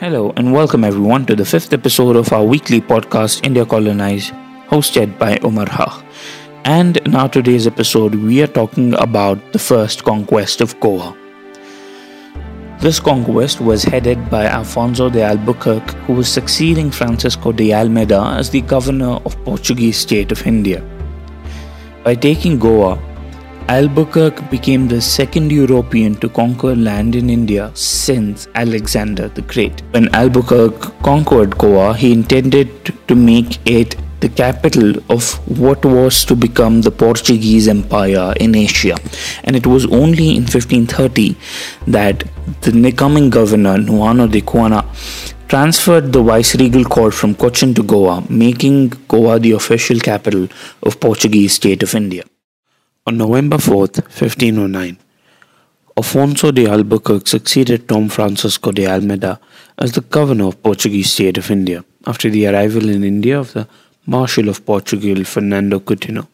Hello and welcome everyone to the fifth episode of our weekly podcast India Colonized, hosted by Omar Haq. And in our today's episode, we are talking about the first conquest of Goa. This conquest was headed by Alfonso de Albuquerque, who was succeeding Francisco de Almeida as the governor of Portuguese state of India. By taking Goa, Albuquerque became the second European to conquer land in India since Alexander the Great. When Albuquerque conquered Goa, he intended to make it the capital of what was to become the Portuguese Empire in Asia. And it was only in 1530 that the incoming governor, Nuno da Cunha, transferred the viceregal court from Cochin to Goa, making Goa the official capital of Portuguese state of India. On November 4th, 1509, Afonso de Albuquerque succeeded Dom Francisco de Almeida as the governor of Portuguese state of India after the arrival in India of the Marshal of Portugal Fernando Coutinho,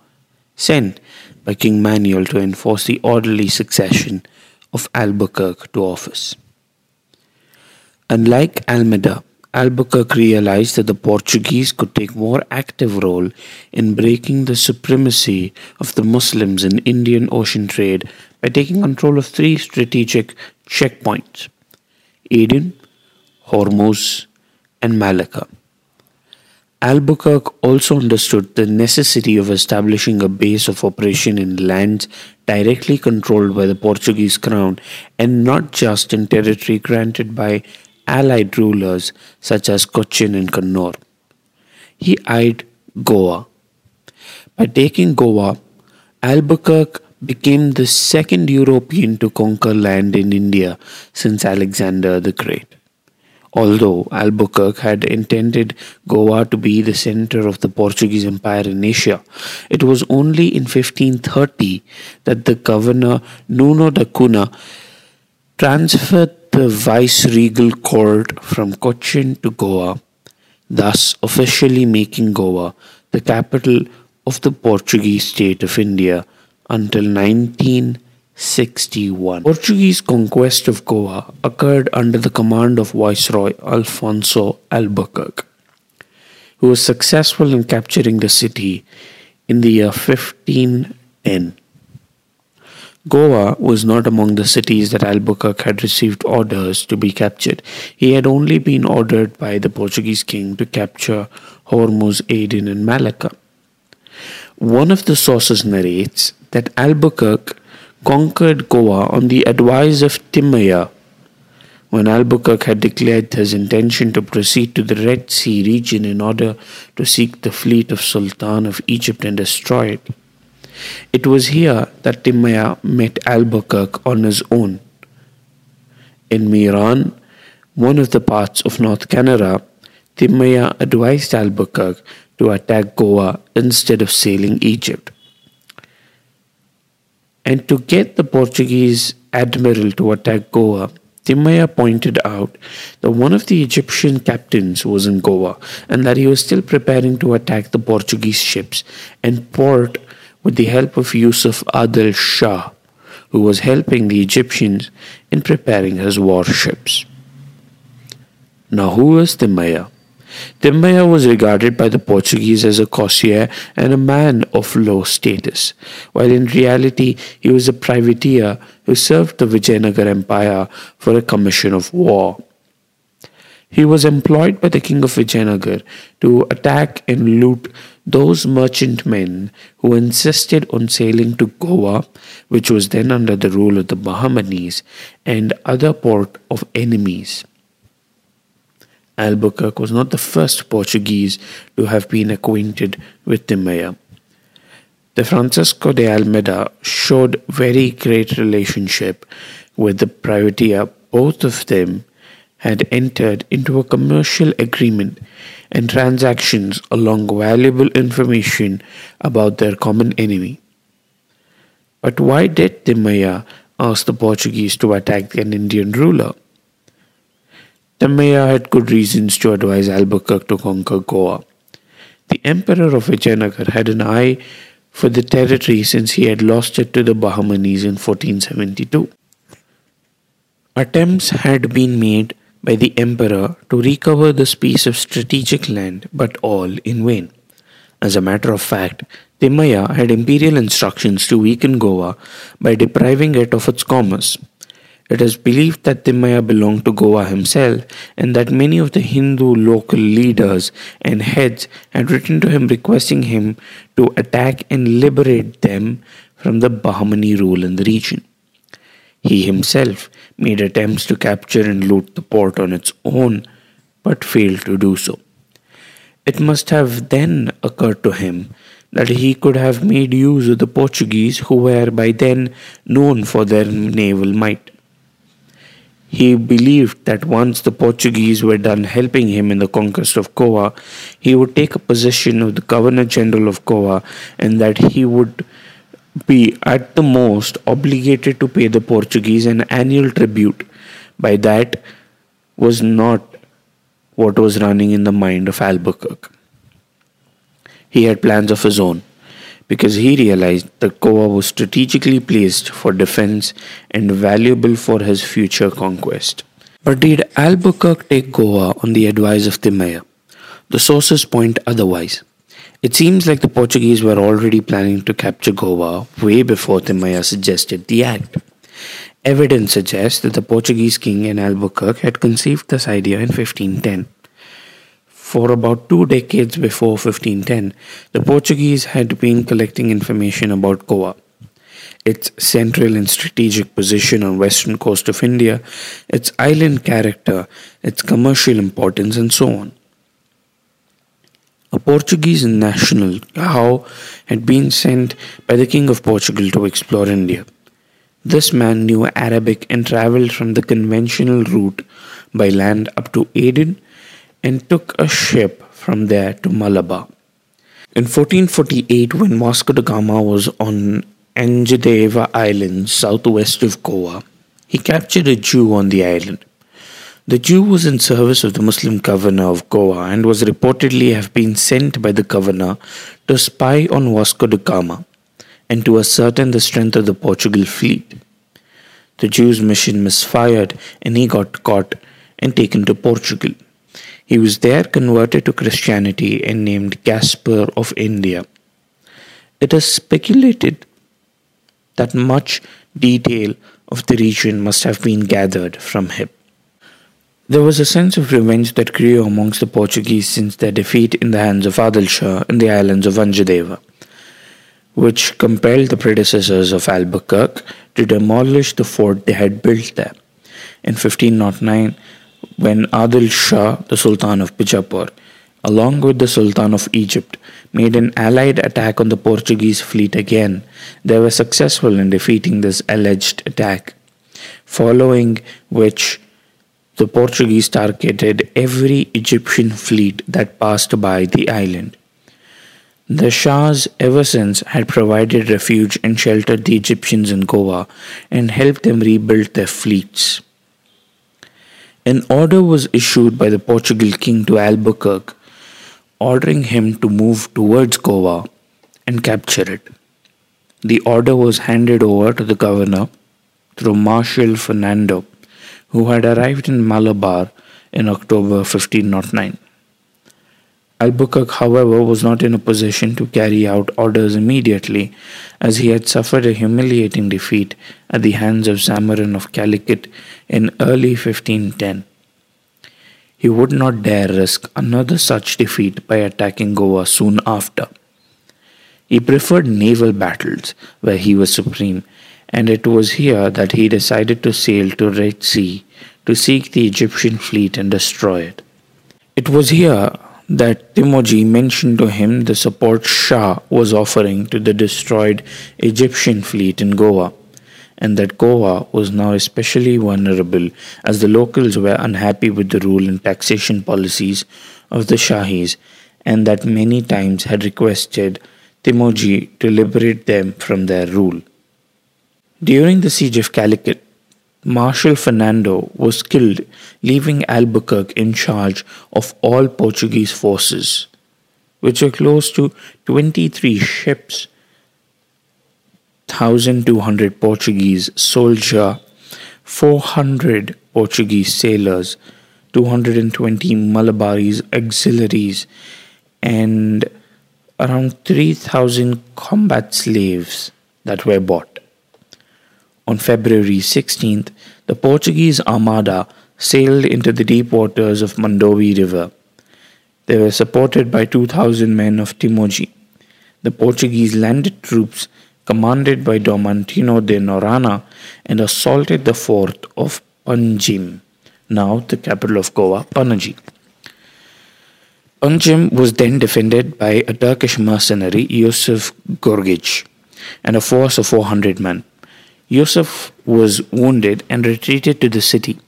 sent by King Manuel to enforce the orderly succession of Albuquerque to office. Unlike Almeida, Albuquerque realized that the Portuguese could take more active role in breaking the supremacy of the Muslims in Indian Ocean trade by taking control of three strategic checkpoints Aden, Hormuz, and Malacca. Albuquerque also understood the necessity of establishing a base of operation in lands directly controlled by the Portuguese crown and not just in territory granted by allied rulers such as Cochin and Kannur. He eyed Goa. By taking Goa, Albuquerque became the second European to conquer land in India since Alexander the Great. Although Albuquerque had intended Goa to be the center of the Portuguese Empire in Asia, it was only in 1530 that the governor Nuno da Cunha transferred the viceregal court from Cochin to Goa, thus officially making Goa the capital of the Portuguese state of India until 1961. Portuguese conquest of Goa occurred under the command of Viceroy Alfonso Albuquerque, who was successful in capturing the city in the year 1510. Goa was not among the cities that Albuquerque had received orders to be captured. He had only been ordered by the Portuguese king to capture Hormuz, Aden, and Malacca. One of the sources narrates that Albuquerque conquered Goa on the advice of Timaya when Albuquerque had declared his intention to proceed to the Red Sea region in order to seek the fleet of Sultan of Egypt and destroy it. It was here that Timaya met Albuquerque on his own. In Mirjan, one of the parts of North Canara, Timaya advised Albuquerque to attack Goa instead of sailing Egypt. And to get the Portuguese admiral to attack Goa, Timaya pointed out that one of the Egyptian captains was in Goa and that he was still preparing to attack the Portuguese ships and port with the help of Yusuf Adil Shah, who was helping the Egyptians in preparing his warships. Now, who was Timaya? Timaya was regarded by the Portuguese as a courtier and a man of low status, while in reality he was a privateer who served the Vijayanagar Empire for a commission of war. He was employed by the king of Vijayanagar to attack and loot those merchantmen who insisted on sailing to Goa, which was then under the rule of the Bahamanis, and other port of enemies. Albuquerque was not the first Portuguese to have been acquainted with the Timaya. The Francisco de Almeida showed very great relationship with the privateer. Both of them had entered into a commercial agreement and transactions along valuable information about their common enemy. But why did Timaya ask the Portuguese to attack an Indian ruler? Timaya had good reasons to advise Albuquerque to conquer Goa. The Emperor of Vijayanagar had an eye for the territory since he had lost it to the Bahamanis in 1472. Attempts had been made by the emperor to recover this piece of strategic land, but all in vain. As a matter of fact, Timaya had imperial instructions to weaken Goa by depriving it of its commerce. It is believed that Timaya belonged to Goa himself and that many of the Hindu local leaders and heads had written to him requesting him to attack and liberate them from the Bahmani rule in the region. He himself made attempts to capture and loot the port on its own but failed to do so. It must have then occurred to him that he could have made use of the Portuguese, who were by then known for their naval might. He believed that once the Portuguese were done helping him in the conquest of Goa, he would take a position of the Governor General of Goa and that he would be at the most obligated to pay the Portuguese an annual tribute. By that was not what was running in the mind of Albuquerque. He had plans of his own because he realized that Goa was strategically placed for defense and valuable for his future conquest. But did Albuquerque take Goa on the advice of Timaya? The sources point otherwise. It seems like the Portuguese were already planning to capture Goa way before Timaya suggested the act. Evidence suggests that the Portuguese king in Albuquerque had conceived this idea in 1510. For about two decades before 1510, the Portuguese had been collecting information about Goa, its central and strategic position on western coast of India, its island character, its commercial importance, and so on. A Portuguese national, João, had been sent by the King of Portugal to explore India. This man knew Arabic and traveled from the conventional route by land up to Aden and took a ship from there to Malabar. In 1448, when Vasco da Gama was on Anjadeva Island, southwest of Goa, he captured a Jew on the island. The Jew was in service of the Muslim governor of Goa and was reportedly have been sent by the governor to spy on Vasco da Gama and to ascertain the strength of the Portugal fleet. The Jew's mission misfired and he got caught and taken to Portugal. He was there converted to Christianity and named Gaspar of India. It is speculated that much detail of the region must have been gathered from him. There was a sense of revenge that grew amongst the Portuguese since their defeat in the hands of Adil Shah in the islands of Anjadeva which compelled the predecessors of Albuquerque to demolish the fort they had built there. In 1509, when Adil Shah, the Sultan of Bijapur, along with the Sultan of Egypt, made an allied attack on the Portuguese fleet again, they were successful in defeating this alleged attack, following which the Portuguese targeted every Egyptian fleet that passed by the island. The Shahs ever since had provided refuge and sheltered the Egyptians in Goa and helped them rebuild their fleets. An order was issued by the Portugal king to Albuquerque, ordering him to move towards Goa and capture it. The order was handed over to the governor through Marshal Fernando, who had arrived in Malabar in October 1509. Albuquerque, however, was not in a position to carry out orders immediately, as he had suffered a humiliating defeat at the hands of Zamorin of Calicut in early 1510. He would not dare risk another such defeat by attacking Goa soon after. He preferred naval battles, where he was supreme, and it was here that he decided to sail to Red Sea to seek the Egyptian fleet and destroy it. It was here that Timoji mentioned to him the support Shah was offering to the destroyed Egyptian fleet in Goa, and that Goa was now especially vulnerable as the locals were unhappy with the rule and taxation policies of the Shahis, and that many times had requested Timoji to liberate them from their rule. During the siege of Calicut, Marshal Fernando was killed, leaving Albuquerque in charge of all Portuguese forces, which were close to 23 ships, 1,200 Portuguese soldiers, 400 Portuguese sailors, 220 Malabarese auxiliaries, and around 3,000 combat slaves that were bought. On February 16th, the Portuguese armada sailed into the deep waters of Mandovi River. They were supported by 2,000 men of Timoji. The Portuguese landed troops commanded by Domantino de Noronha, and assaulted the fort of Panjim, now the capital of Goa, Panaji. Panjim was then defended by a Turkish mercenary, Yusuf Gorgic, and a force of 400 men. Yusuf was wounded and retreated to the city,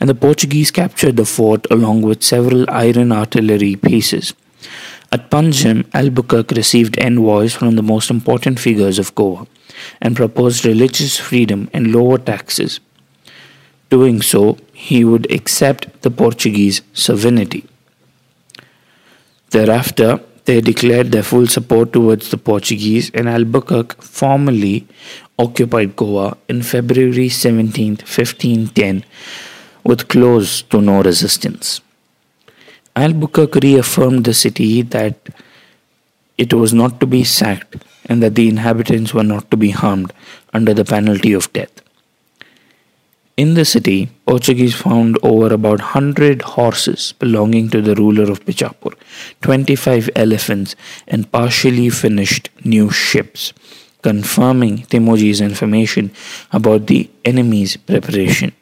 and the Portuguese captured the fort along with several iron artillery pieces. At Panjim, Albuquerque received envoys from the most important figures of Goa and proposed religious freedom and lower taxes. Doing so, he would accept the Portuguese sovereignty. Thereafter, they declared their full support towards the Portuguese, and Albuquerque formally occupied Goa in February 17, 1510, with close to no resistance. Albuquerque reaffirmed the city that it was not to be sacked and that the inhabitants were not to be harmed under the penalty of death. In the city, Portuguese found over about 100 horses belonging to the ruler of Bijapur, 25 elephants, and partially finished new ships, confirming Timoji's information about the enemy's preparation.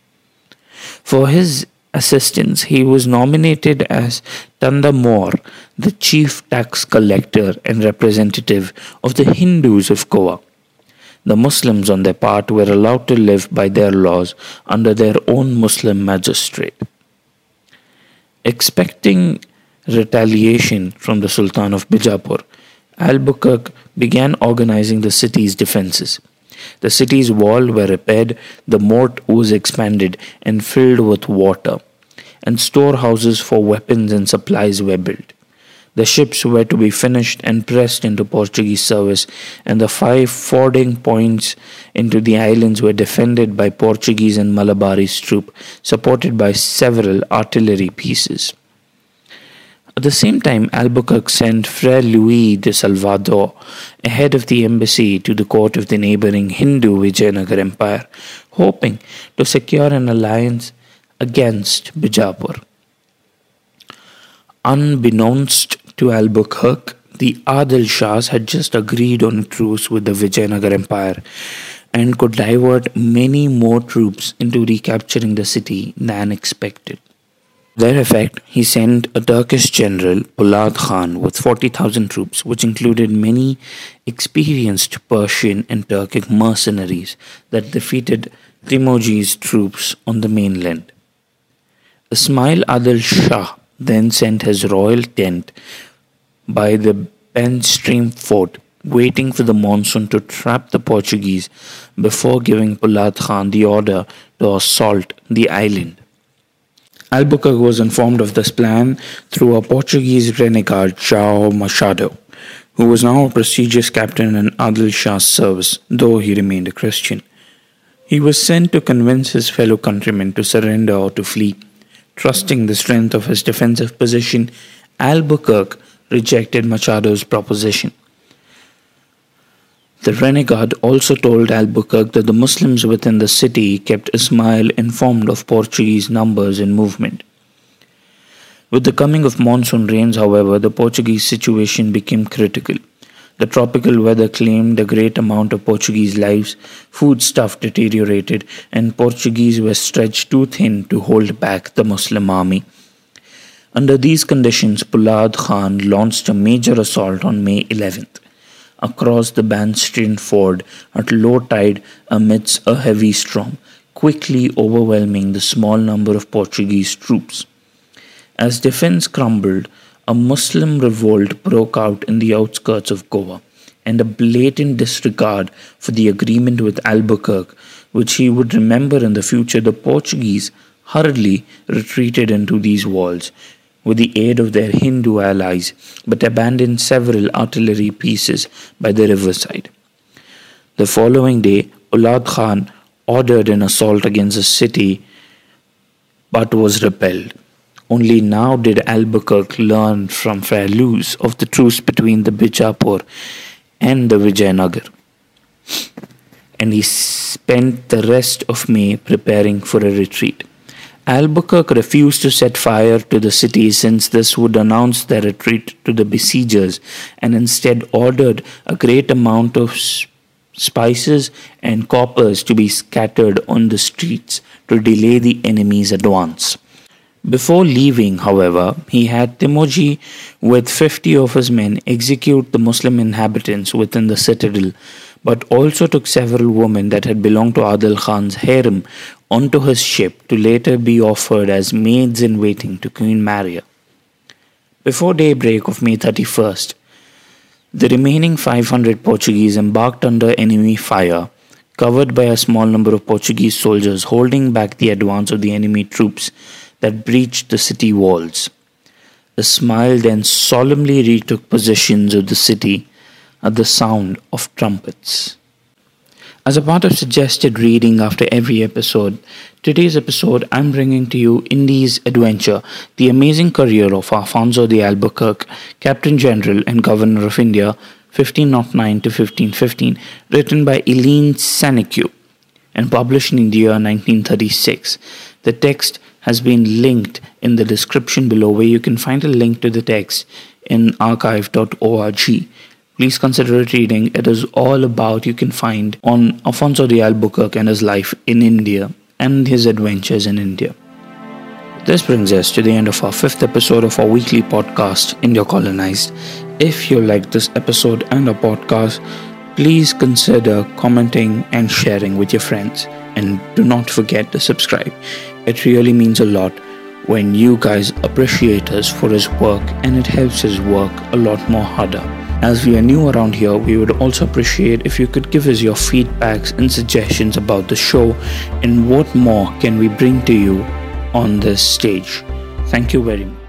For his assistance, he was nominated as Tanda More, the chief tax collector and representative of the Hindus of Goa. The Muslims, on their part, were allowed to live by their laws under their own Muslim magistrate. Expecting retaliation from the Sultan of Bijapur, Albuquerque began organizing the city's defenses. The city's walls were repaired, the moat was expanded and filled with water, and storehouses for weapons and supplies were built. The ships were to be finished and pressed into Portuguese service, and the five fording points into the islands were defended by Portuguese and Malabarese troops, supported by several artillery pieces. At the same time, Albuquerque sent Fray Luis de Salvador ahead of the embassy to the court of the neighboring Hindu Vijayanagar Empire, hoping to secure an alliance against Bijapur. Unbeknownst to Albuquerque, the Adil Shahs had just agreed on a truce with the Vijayanagar Empire and could divert many more troops into recapturing the city than expected. Their effect, he sent a Turkish general, Pulad Khan, with 40,000 troops, which included many experienced Persian and Turkic mercenaries that defeated Timoji's troops on the mainland. Ismail Adil Shah then sent his royal tent by the Benastarim fort, waiting for the monsoon to trap the Portuguese before giving Pulad Khan the order to assault the island. Albuquerque was informed of this plan through a Portuguese renegade, João Machado, who was now a prestigious captain in Adil Shah's service, though he remained a Christian. He was sent to convince his fellow countrymen to surrender or to flee. Trusting the strength of his defensive position, Albuquerque rejected Machado's proposition. The renegade also told Albuquerque that the Muslims within the city kept Ismail informed of Portuguese numbers and movement. With the coming of monsoon rains, however, the Portuguese situation became critical. The tropical weather claimed a great amount of Portuguese lives, foodstuff deteriorated, and Portuguese were stretched too thin to hold back the Muslim army. Under these conditions, Pulad Khan launched a major assault on May 11th across the Benastarim Ford at low tide amidst a heavy storm, quickly overwhelming the small number of Portuguese troops. As defense crumbled, a Muslim revolt broke out in the outskirts of Goa, and a blatant disregard for the agreement with Albuquerque, which he would remember in the future, the Portuguese hurriedly retreated into these walls, with the aid of their Hindu allies, but abandoned several artillery pieces by the riverside. The following day, Pulad Khan ordered an assault against the city but was repelled. Only now did Albuquerque learn from Friar of the truce between the Bijapur and the Vijayanagar. And he spent the rest of May preparing for a retreat. Albuquerque refused to set fire to the city since this would announce their retreat to the besiegers and instead ordered a great amount of spices and coppers to be scattered on the streets to delay the enemy's advance. Before leaving, however, he had Timoji with 50 of his men execute the Muslim inhabitants within the citadel, but also took several women that had belonged to Adil Khan's harem onto his ship to later be offered as maids in waiting to Queen Maria. Before daybreak of May 31st, the remaining 500 Portuguese embarked under enemy fire, covered by a small number of Portuguese soldiers holding back the advance of the enemy troops that breached the city walls. Ismail then solemnly retook possession of the city at the sound of trumpets. As a part of suggested reading after every episode, today's episode I'm bringing to you Indies Adventure, the amazing career of Afonso de Albuquerque, Captain General and Governor of India, 1509 to 1515, written by Elaine Sanceau and published in the year 1936. The text has been linked in the description below, where you can find a link to the text in archive.org. Please consider it reading. It is all about you can find on Afonso de Albuquerque and his life in India and his adventures in India. This brings us to the end of our fifth episode of our weekly podcast, India Colonized. If you like this episode and our podcast, please consider commenting and sharing with your friends. And do not forget to subscribe. It really means a lot when you guys appreciate us for his work and it helps his work a lot more harder. As we are new around here, we would also appreciate if you could give us your feedbacks and suggestions about the show and what more can we bring to you on this stage. Thank you very much.